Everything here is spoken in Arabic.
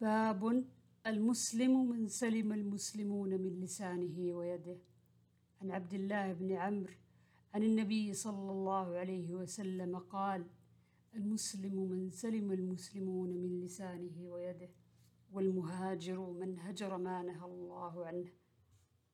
باب المسلم من سلم المسلمون من لسانه ويده. عن عبد الله بن عمرو عن النبي صلى الله عليه وسلم قال المسلم من سلم المسلمون من لسانه ويده والمهاجر من هجر ما نهى الله عنه.